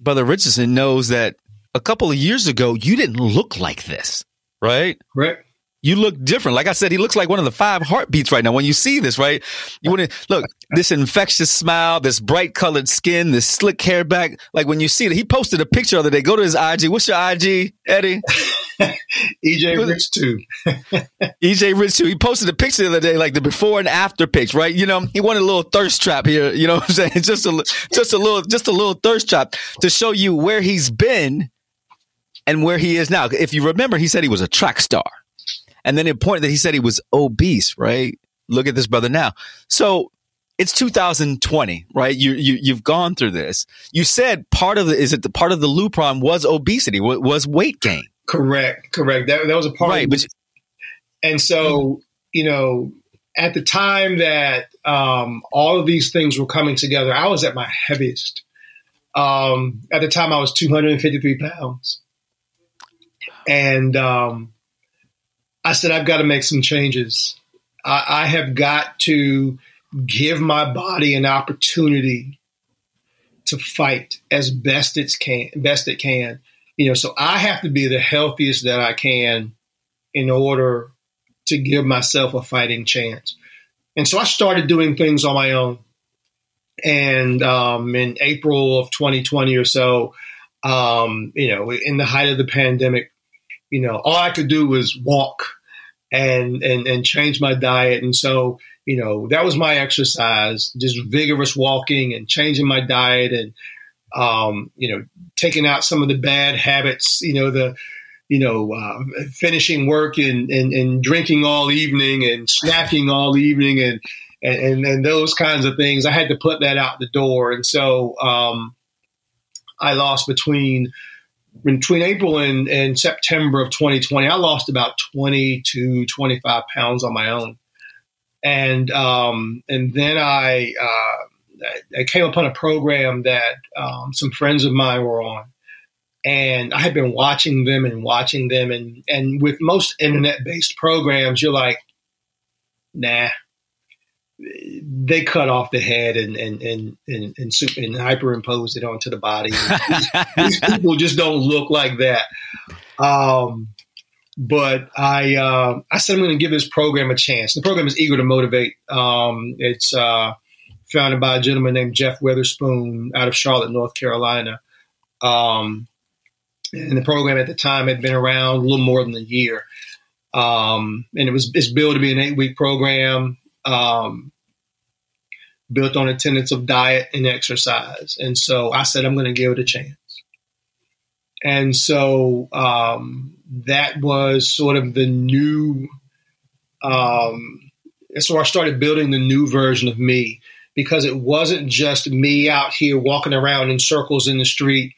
S1: Brother Richardson knows that a couple of years ago you didn't look like this, right?
S2: Correct?
S1: You look different. Like I said, he looks like one of the five heartbeats right now. When you see this, right? You want to look this infectious smile, this bright colored skin, this slick hair back. Like when you see it, he posted a picture the other day. Go to his IG. What's your IG, Eddie?
S2: EJ. Rich too.
S1: EJ Rich too. He posted a picture the other day, like the before and after pics, right? You know, he wanted a little thirst trap here. You know what I'm saying? Just a, just a little, just a little thirst trap to show you where he's been and where he is now. If you remember, he said he was a track star, and then it pointed that he said he was obese, right? Look at this brother now. So it's 2020, right? You you you've gone through this. You said part of the is it the part of the Lupron was obesity, was weight gain,
S2: Correct. Correct. That, that was a part
S1: right? But
S2: And so, you know, at the time that um, all of these things were coming together, I was at my heaviest. Um, at the time, I was 253 pounds. And um, I said, I've got to make some changes. I, I have got to give my body an opportunity to fight as best it can, best it can. You know, so I have to be the healthiest that I can in order to give myself a fighting chance. And so I started doing things on my own. And um, in April of 2020 or so, um, you know, in the height of the pandemic, you know, all I could do was walk and and and change my diet. And so, you know, that was my exercise, just vigorous walking and changing my diet and um, you know, taking out some of the bad habits, you know, the you know, uh, finishing work and, and, and drinking all evening and snacking all evening and, and, and, those kinds of things. I had to put that out the door. And so um, I lost between between April and, and September of 2020, I lost about 20 to 25 pounds on my own. And um, and then I uh, I came upon a program that um, some friends of mine were on, and I had been watching them and watching them, and and with most internet based programs, you're like, nah, they cut off the head and and and and, and, super, and hyperimpose it onto the body. these, these, people just don't look like that. Um, but I uh, I said I'm going to give this program a chance. The program is eager to motivate. Um, it's uh, founded by a gentleman named Jeff Witherspoon out of Charlotte, North Carolina. Um, and the program at the time had been around a little more than a year. Um, and it was it's billed to be an eight week program um, built on tenets of diet and exercise. And so I said, I'm going to give it a chance. And so um, that was sort of the new. Um, so I started building the new version of me because it wasn't just me out here walking around in circles in the street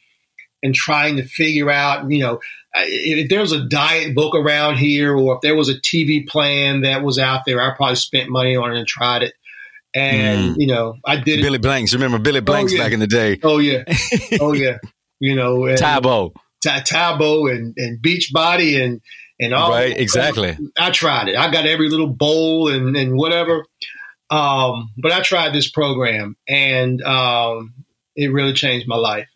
S2: and trying to figure out, you know, if there was a diet book around here or if there was a TV plan that was out there, I probably spent money on it and tried it. And, mm. you know, I did
S1: Billy
S2: it.
S1: Blanks. Remember Billy oh, Blanks oh, yeah. back in the day?
S2: Oh, yeah. oh, yeah. You know,
S1: and, Tae Bo.
S2: Tae and, and Beachbody and, and all.
S1: Right, exactly.
S2: I tried it. I got every little bowl and, and whatever. Um, but I tried this program and um, it really changed my life.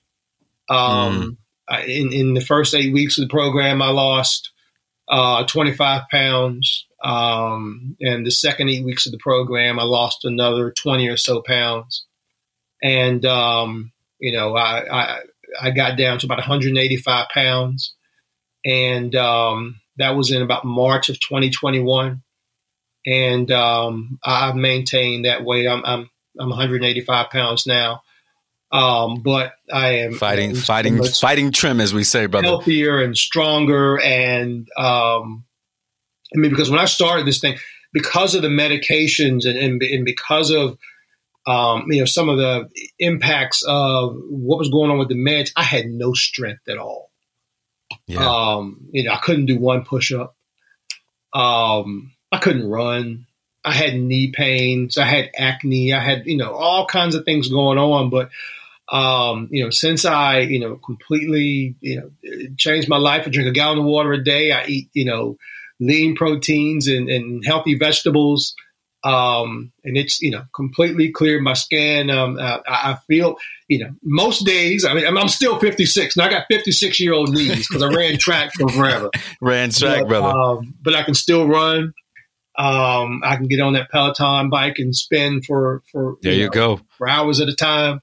S2: Um, mm. in, in the first eight weeks of the program, I lost uh, 25 pounds. Um, and the second eight weeks of the program, I lost another 20 or so pounds. And, um, you know, I, I, I, got down to about 185 pounds. And um, that was in about March of 2021. And um, I've maintained that weight. I'm, I'm, I'm 185 pounds now. Um, but I am
S1: fighting, fighting, fighting trim, as we say, brother.
S2: Healthier and stronger, and um, I mean, because when I started this thing, because of the medications and and, and because of um, you know some of the impacts of what was going on with the meds, I had no strength at all. Yeah. Um, you know, I couldn't do one push up. Um, I couldn't run. I had knee pains. I had acne. I had, you know, all kinds of things going on. But um, you know, since I, you know, completely, you know, changed my life, I drink a gallon of water a day. I eat, you know, lean proteins and, and healthy vegetables. Um, and it's, you know, completely cleared my skin. Um, uh, I, feel, you know, most days, I mean, I'm, I'm still 56 and I got 56 year old knees because I ran track for forever.
S1: ran track,
S2: but,
S1: brother.
S2: Um, but I can still run. Um, I can get on that Peloton bike and spin for, for,
S1: there you,
S2: know,
S1: go
S2: for hours at a time.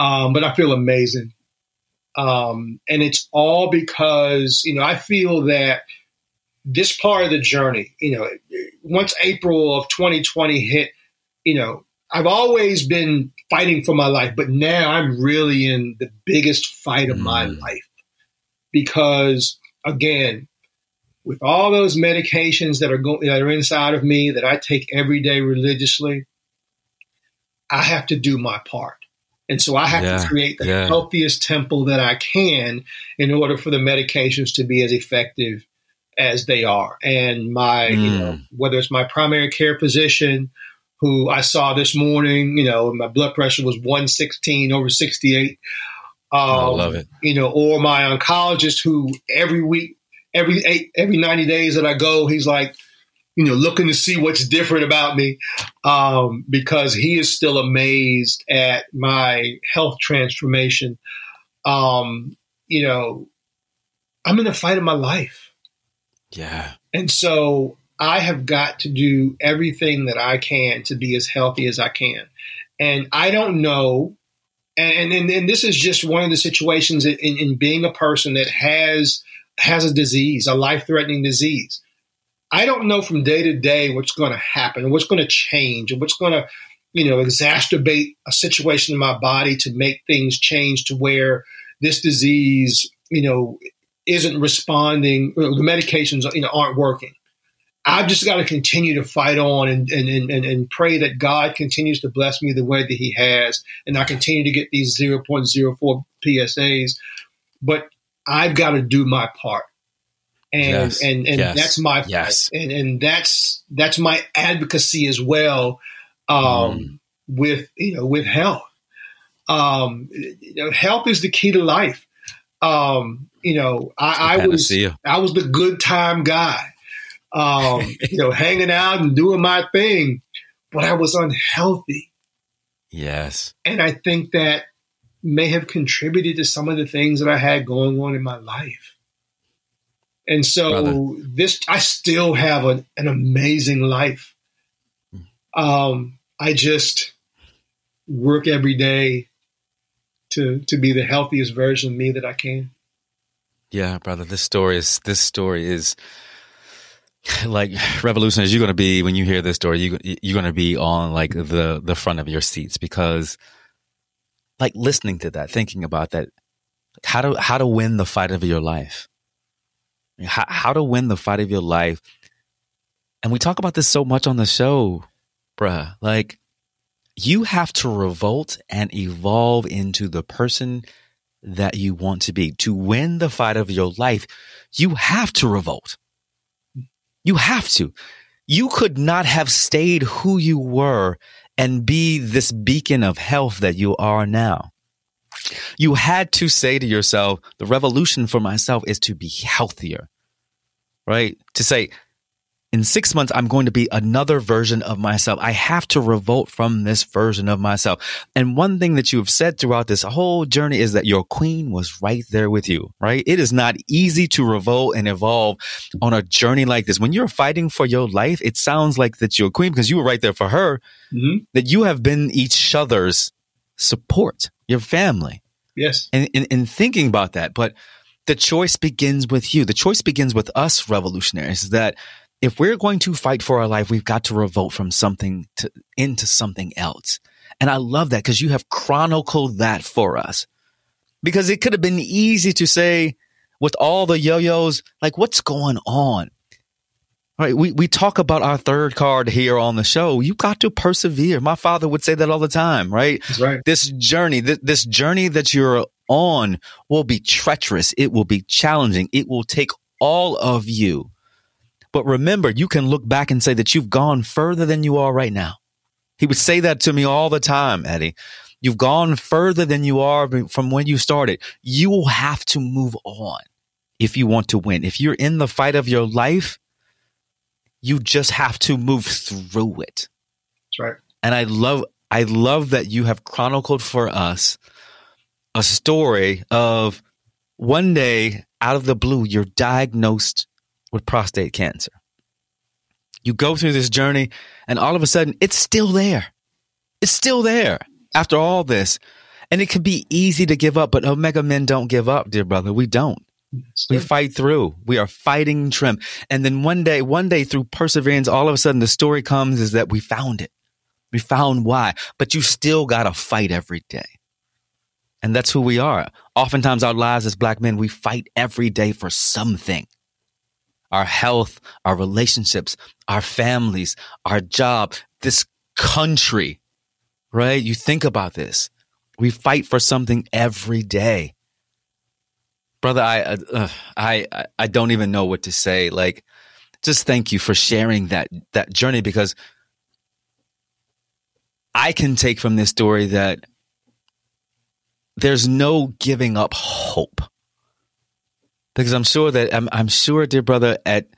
S2: Um, but I feel amazing. Um, and it's all because, you know, I feel that this part of the journey, you know, once April of 2020 hit, you know, I've always been fighting for my life, but now I'm really in the biggest fight of mm. my life because, again, with all those medications that are going that are inside of me that I take every day religiously, I have to do my part. And so I have yeah, to create the yeah. healthiest temple that I can in order for the medications to be as effective as they are. And my, mm. you know, mm. whether it's my primary care physician who I saw this morning, you know, my blood pressure was 116 over 68. Um,
S1: I love it.
S2: You know, or my oncologist who every week every eight, every 90 days that I go, he's like, you know, looking to see what's different about me um, because he is still amazed at my health transformation. Um, you know, I'm in the fight of my life.
S1: Yeah.
S2: And so I have got to do everything that I can to be as healthy as I can. And I don't know. And, and, and this is just one of the situations in, in being a person that has has a disease, a life threatening disease. I don't know from day to day what's going to happen, what's going to change, and what's going to, you know, exacerbate a situation in my body to make things change to where this disease, you know, isn't responding, the medications, you know, aren't working. I've just got to continue to fight on and, and, and, and pray that God continues to bless me the way that He has, and I continue to get these 0.04 PSAs. But I've got to do my part. And
S1: Yes.
S2: and, and
S1: Yes.
S2: that's my.
S1: Yes.
S2: And and that's that's my advocacy as well um,
S1: Mm.
S2: with you know with health. Um, you know, health is the key to life. Um, you know, I, I was. I was the good time guy, um, you know, hanging out and doing my thing, but I was unhealthy.
S1: Yes.
S2: And I think that may have contributed to some of the things that I had going on in my life. And so
S1: Brother.
S2: this, I still have an, an amazing life. Um, I just work every day to to be the healthiest version of me that I can.
S1: Yeah, brother. This story is this story is like revolutionaries. You're gonna be when you hear this story, you you're gonna be on like the the front of your seats because, like, listening to that, thinking about that, how to how to win the fight of your life, how how to win the fight of your life, and we talk about this so much on the show, bruh. Like, you have to revolt and evolve into the person that you want to be. To win the fight of your life, you have to revolt. You have to. You could not have stayed who you were and be this beacon of health that you are now. You had to say to yourself, the revolution for myself is to be healthier, right? To say, in six months, I'm going to be another version of myself. I have to revolt from this version of myself. And one thing that you have said throughout this whole journey is that your queen was right there with you, right? It is not easy to revolt and evolve on a journey like this. When you're fighting for your life, it sounds like that your queen, because you were right there for her,
S2: Mm-hmm.
S1: that you have been each other's support, your family
S2: Yes.
S1: and in, in thinking about that. But the choice begins with you. The choice begins with us revolutionaries that if we're going to fight for our life, we've got to revolt from something to into something else. And I love that because you have chronicled that for us. Because it could have been easy to say with all the yo-yos, like what's going on? All right, we, we talk about our third card here on the show. You got to persevere. My father would say that all the time, right?
S2: That's right.
S1: this journey, th- this journey that you're on will be treacherous. It will be challenging. It will take all of you. But remember, you can look back and say that you've gone further than you are right now. He would say that to me all the time, Eddie. You've gone further than you are from when you started. You will have to move on if you want to win. If you're in the fight of your life, you just have to move through it
S2: That's right.
S1: and I love I love that you have chronicled for us a story of one day out of the blue you're diagnosed with prostate cancer. You go through this journey and all of a sudden it's still there. It's still there after all this. And it can be easy to give up, but Omega men don't give up, dear brother. We don't. We fight through. We are fighting trim. And then one day, one day through perseverance, all of a sudden the story comes is that we found it. We found why. But you still got to fight every day. And that's who we are. Oftentimes, our lives as black men, we fight every day for something our health, our relationships, our families, our job, this country, right? You think about this. We fight for something every day brother i uh, i I- i don't even know what to say like just thank you for sharing that that journey because i can take from this story that there's no giving up hope Because I'm sure that I'm, I'm sure, dear brother, at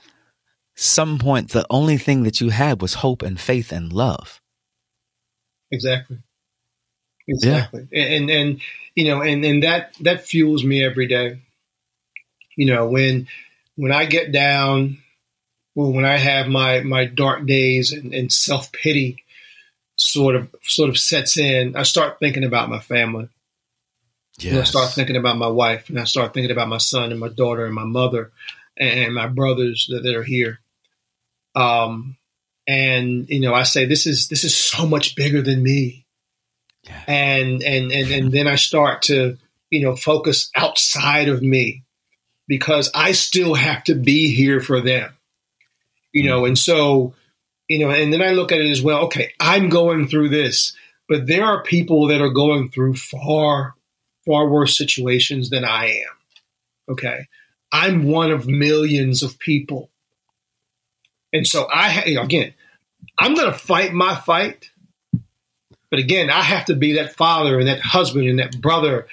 S1: some point the only thing that you had was hope and faith and love.
S2: Exactly. Exactly. Yeah. And and you know, and and that that fuels me every day. You know, when when I get down, well, when I have my my dark days and, and self pity sort of sort of sets in, I start thinking about my family. Yes. And I start thinking about my wife, and I start thinking about my son and my daughter and my mother and my brothers that, that are here. Um, and you know, I say this is this is so much bigger than me. Yeah. And and and and then I start to you know focus outside of me because I still have to be here for them. You know, and so you know, and then I look at it as well. Okay, I'm going through this, but there are people that are going through far far worse situations than I am. Okay. I'm one of millions of people. And so I, again, I'm going to fight my fight. But again, I have to be that father and that husband and that brother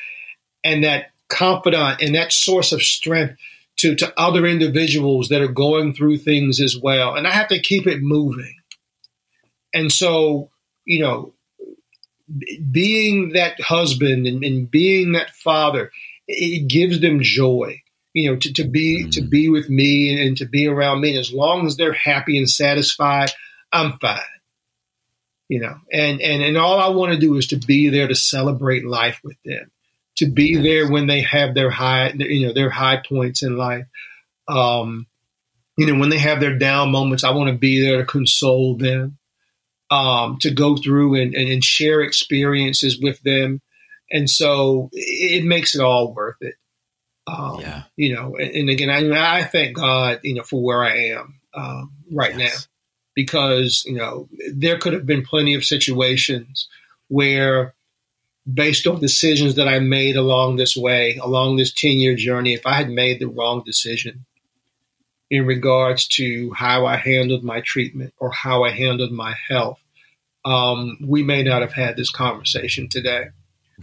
S2: and that confidant and that source of strength to, to other individuals that are going through things as well. And I have to keep it moving. And so, you know, being that husband and, and, being that father, it gives them joy. You know, to, to be mm-hmm. to be with me and, and, to be around me. And as long as they're happy and satisfied, I'm fine. You know, and and and all I want to do is to be there to celebrate life with them, to be there when they have their high, you know, their high points in life. Um, you know, when they have their down moments, I want to be there to console them um, to go through and, and, and, share experiences with them. And so it, makes it all worth it. Um, yeah. You know, and, and again, I, I, thank God, you know, for where I am um, right yes. now, because, you know, there could have been plenty of situations where, based on decisions that I made along this way, along this 10 year journey, if I had made the wrong decision, in regards to how I handled my treatment or how I handled my health, um, we may not have had this conversation today.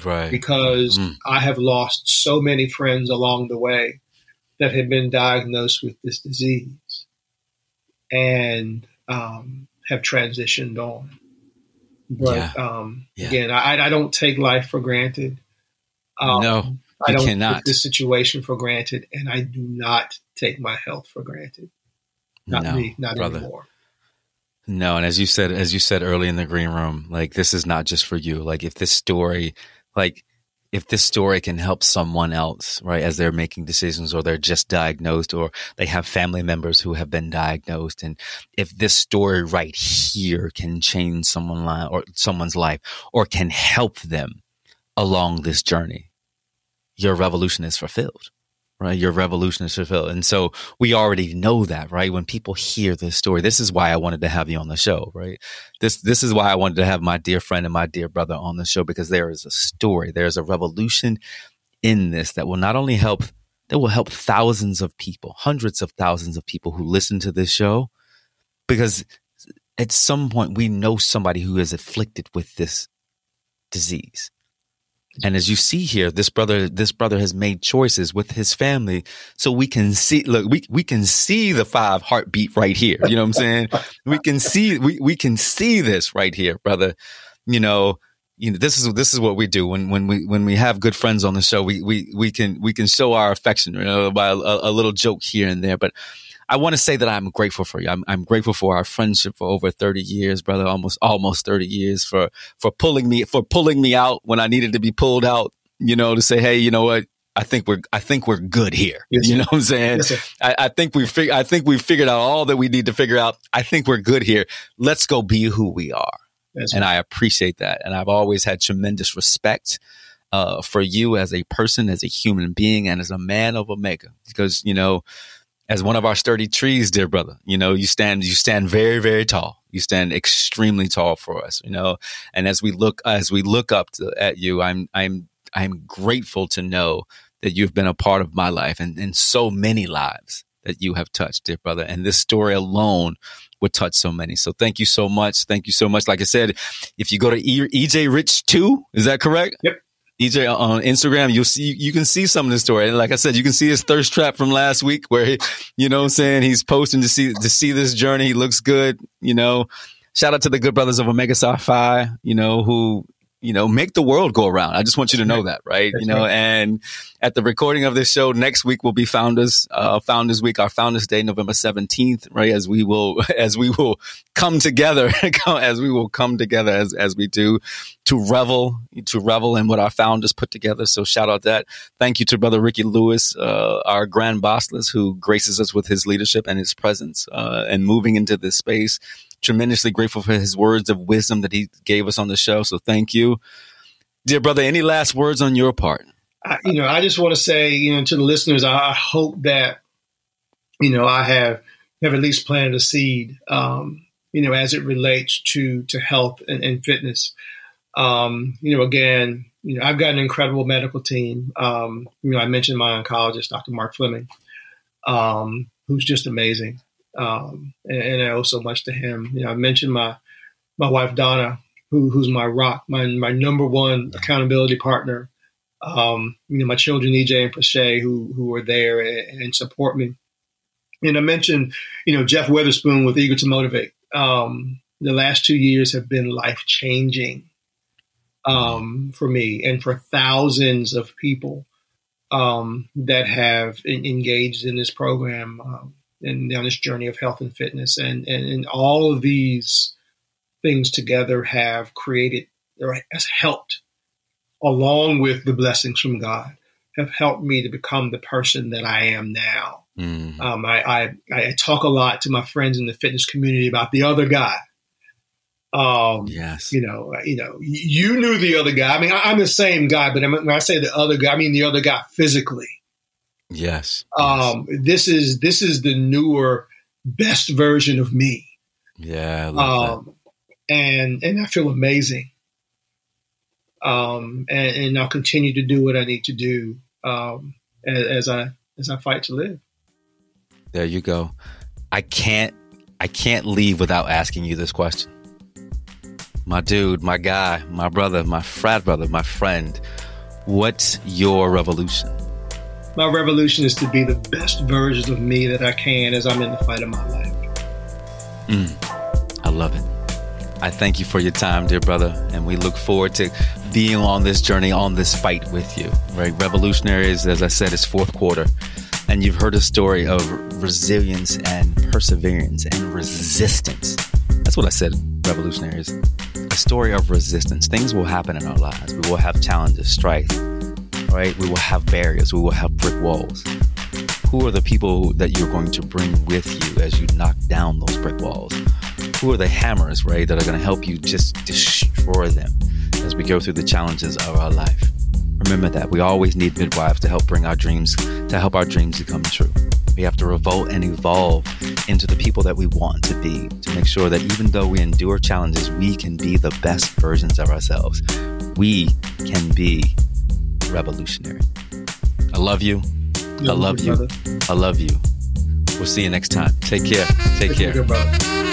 S1: Right.
S2: Because mm. I have lost so many friends along the way that have been diagnosed with this disease and um, have transitioned on. But yeah. Um, yeah. again, I, I, don't take life for granted.
S1: Um, no,
S2: I don't
S1: cannot.
S2: take this situation for granted, and I do not take my health for granted. Not no, me, not brother. anymore.
S1: No, and as you said, as you said early in the green room, like this is not just for you. Like if this story, like if this story can help someone else, right, as they're making decisions or they're just diagnosed or they have family members who have been diagnosed, and if this story right here can change someone li- or someone's life or can help them along this journey, your revolution is fulfilled right? Your revolution is fulfilled. Uh, and so we already know that, right? When people hear this story, this is why I wanted to have you on the show, right? This, this is why I wanted to have my dear friend and my dear brother on the show because there is a story. There's a revolution in this that will not only help, that will help thousands of people, hundreds of thousands of people who listen to this show because at some point we know somebody who is afflicted with this disease and as you see here, this brother, this brother has made choices with his family. So we can see, look, we, we can see the five heartbeat right here. You know what I'm saying? we can see, we, we can see this right here, brother. You know, you know, this is, this is what we do when, when we, when we have good friends on the show, we, we, we can, we can show our affection, you know, by a, a little joke here and there. But I want to say that I'm grateful for you. I'm, I'm grateful for our friendship for over 30 years, brother, almost, almost 30 years for, for pulling me, for pulling me out when I needed to be pulled out, you know, to say, Hey, you know what? I think we're, I think we're good here. Yes, you know what I'm saying? Yes, I, I, think we fig- I think we figured out all that we need to figure out. I think we're good here. Let's go be who we are. Yes, and I appreciate that. And I've always had tremendous respect uh, for you as a person, as a human being, and as a man of Omega, because you know as one of our sturdy trees, dear brother. You know, you stand, you stand very, very tall. You stand extremely tall for us, you know. And as we look, as we look up to, at you, I'm, I'm, I'm grateful to know that you've been a part of my life and, and so many lives that you have touched, dear brother. And this story alone would touch so many. So thank you so much. Thank you so much. Like I said, if you go to EJ Rich 2, is that correct?
S2: Yep.
S1: EJ uh, on Instagram, you'll see you can see some of the story. And like I said, you can see his thirst trap from last week where he, you know I'm saying, he's posting to see to see this journey. He looks good, you know. Shout out to the good brothers of Omega Phi, you know, who you know, make the world go around. I just want you to know that, right? That's you know, right. and at the recording of this show next week will be Founders uh, Founders Week, our Founders Day, November seventeenth, right? As we will as we will come together, as we will come together as as we do to revel to revel in what our founders put together. So shout out that. Thank you to Brother Ricky Lewis, uh, our Grand Basileus, who graces us with his leadership and his presence uh, and moving into this space tremendously grateful for his words of wisdom that he gave us on the show. So thank you. Dear brother, any last words on your part?
S2: I, you know, I just want to say, you know, to the listeners, I, hope that, you know, I have have at least planted a seed, um, you know, as it relates to to health and, and fitness. Um, you know, again, you know, I've got an incredible medical team. Um, you know, I mentioned my oncologist, Dr. Mark Fleming, um, who's just amazing um, and, and, I owe so much to him. You know, I mentioned my my wife Donna, who, who's my rock, my my number one accountability partner. Um, you know, my children EJ and Prashay, who who are there and, and, support me. And I mentioned, you know, Jeff Witherspoon with Eager to Motivate. Um, the last two years have been life changing um, for me and for thousands of people um, that have in, engaged in this program. And down this journey of health and fitness. And, and, and all of these things together have created or has helped, along with the blessings from God, have helped me to become the person that I am now. Mm. Um, I, I, I, talk a lot to my friends in the fitness community about the other guy. Um, yes. You know, you know, you knew the other guy. I mean, I, am the same guy, but when I say the other guy, I mean the other guy physically.
S1: Yes.
S2: Um,
S1: yes.
S2: this is this is the newer, best version of me.
S1: Yeah.
S2: um, and and I feel amazing. Um, and, and, I'll continue to do what I need to do um, as, as I as I fight to live.
S1: There you go. I can't I can't leave without asking you this question. My dude, my guy, my brother, my frat brother, my friend, what's your revolution?
S2: My revolution is to be the best version of me that I can as I'm in the fight of my life.
S1: Mm, I love it. I thank you for your time, dear brother, and we look forward to being on this journey, on this fight with you. Right, revolutionaries, as I said, is fourth quarter, and you've heard a story of resilience and perseverance and resistance. That's what I said, revolutionaries. A story of resistance. Things will happen in our lives. We will have challenges, strife, right? We will have barriers, we will have brick walls. Who are the people that you're going to bring with you as you knock down those brick walls? Who are the hammers, right, that are going to help you just destroy them as we go through the challenges of our life? Remember that we always need midwives to help bring our dreams, to help our dreams become true. We have to revolt and evolve into the people that we want to be to make sure that even though we endure challenges, we can be the best versions of ourselves. We can be revolutionary. I love you. I love you. I love you. We'll see you next time. Take care. Take, Take care.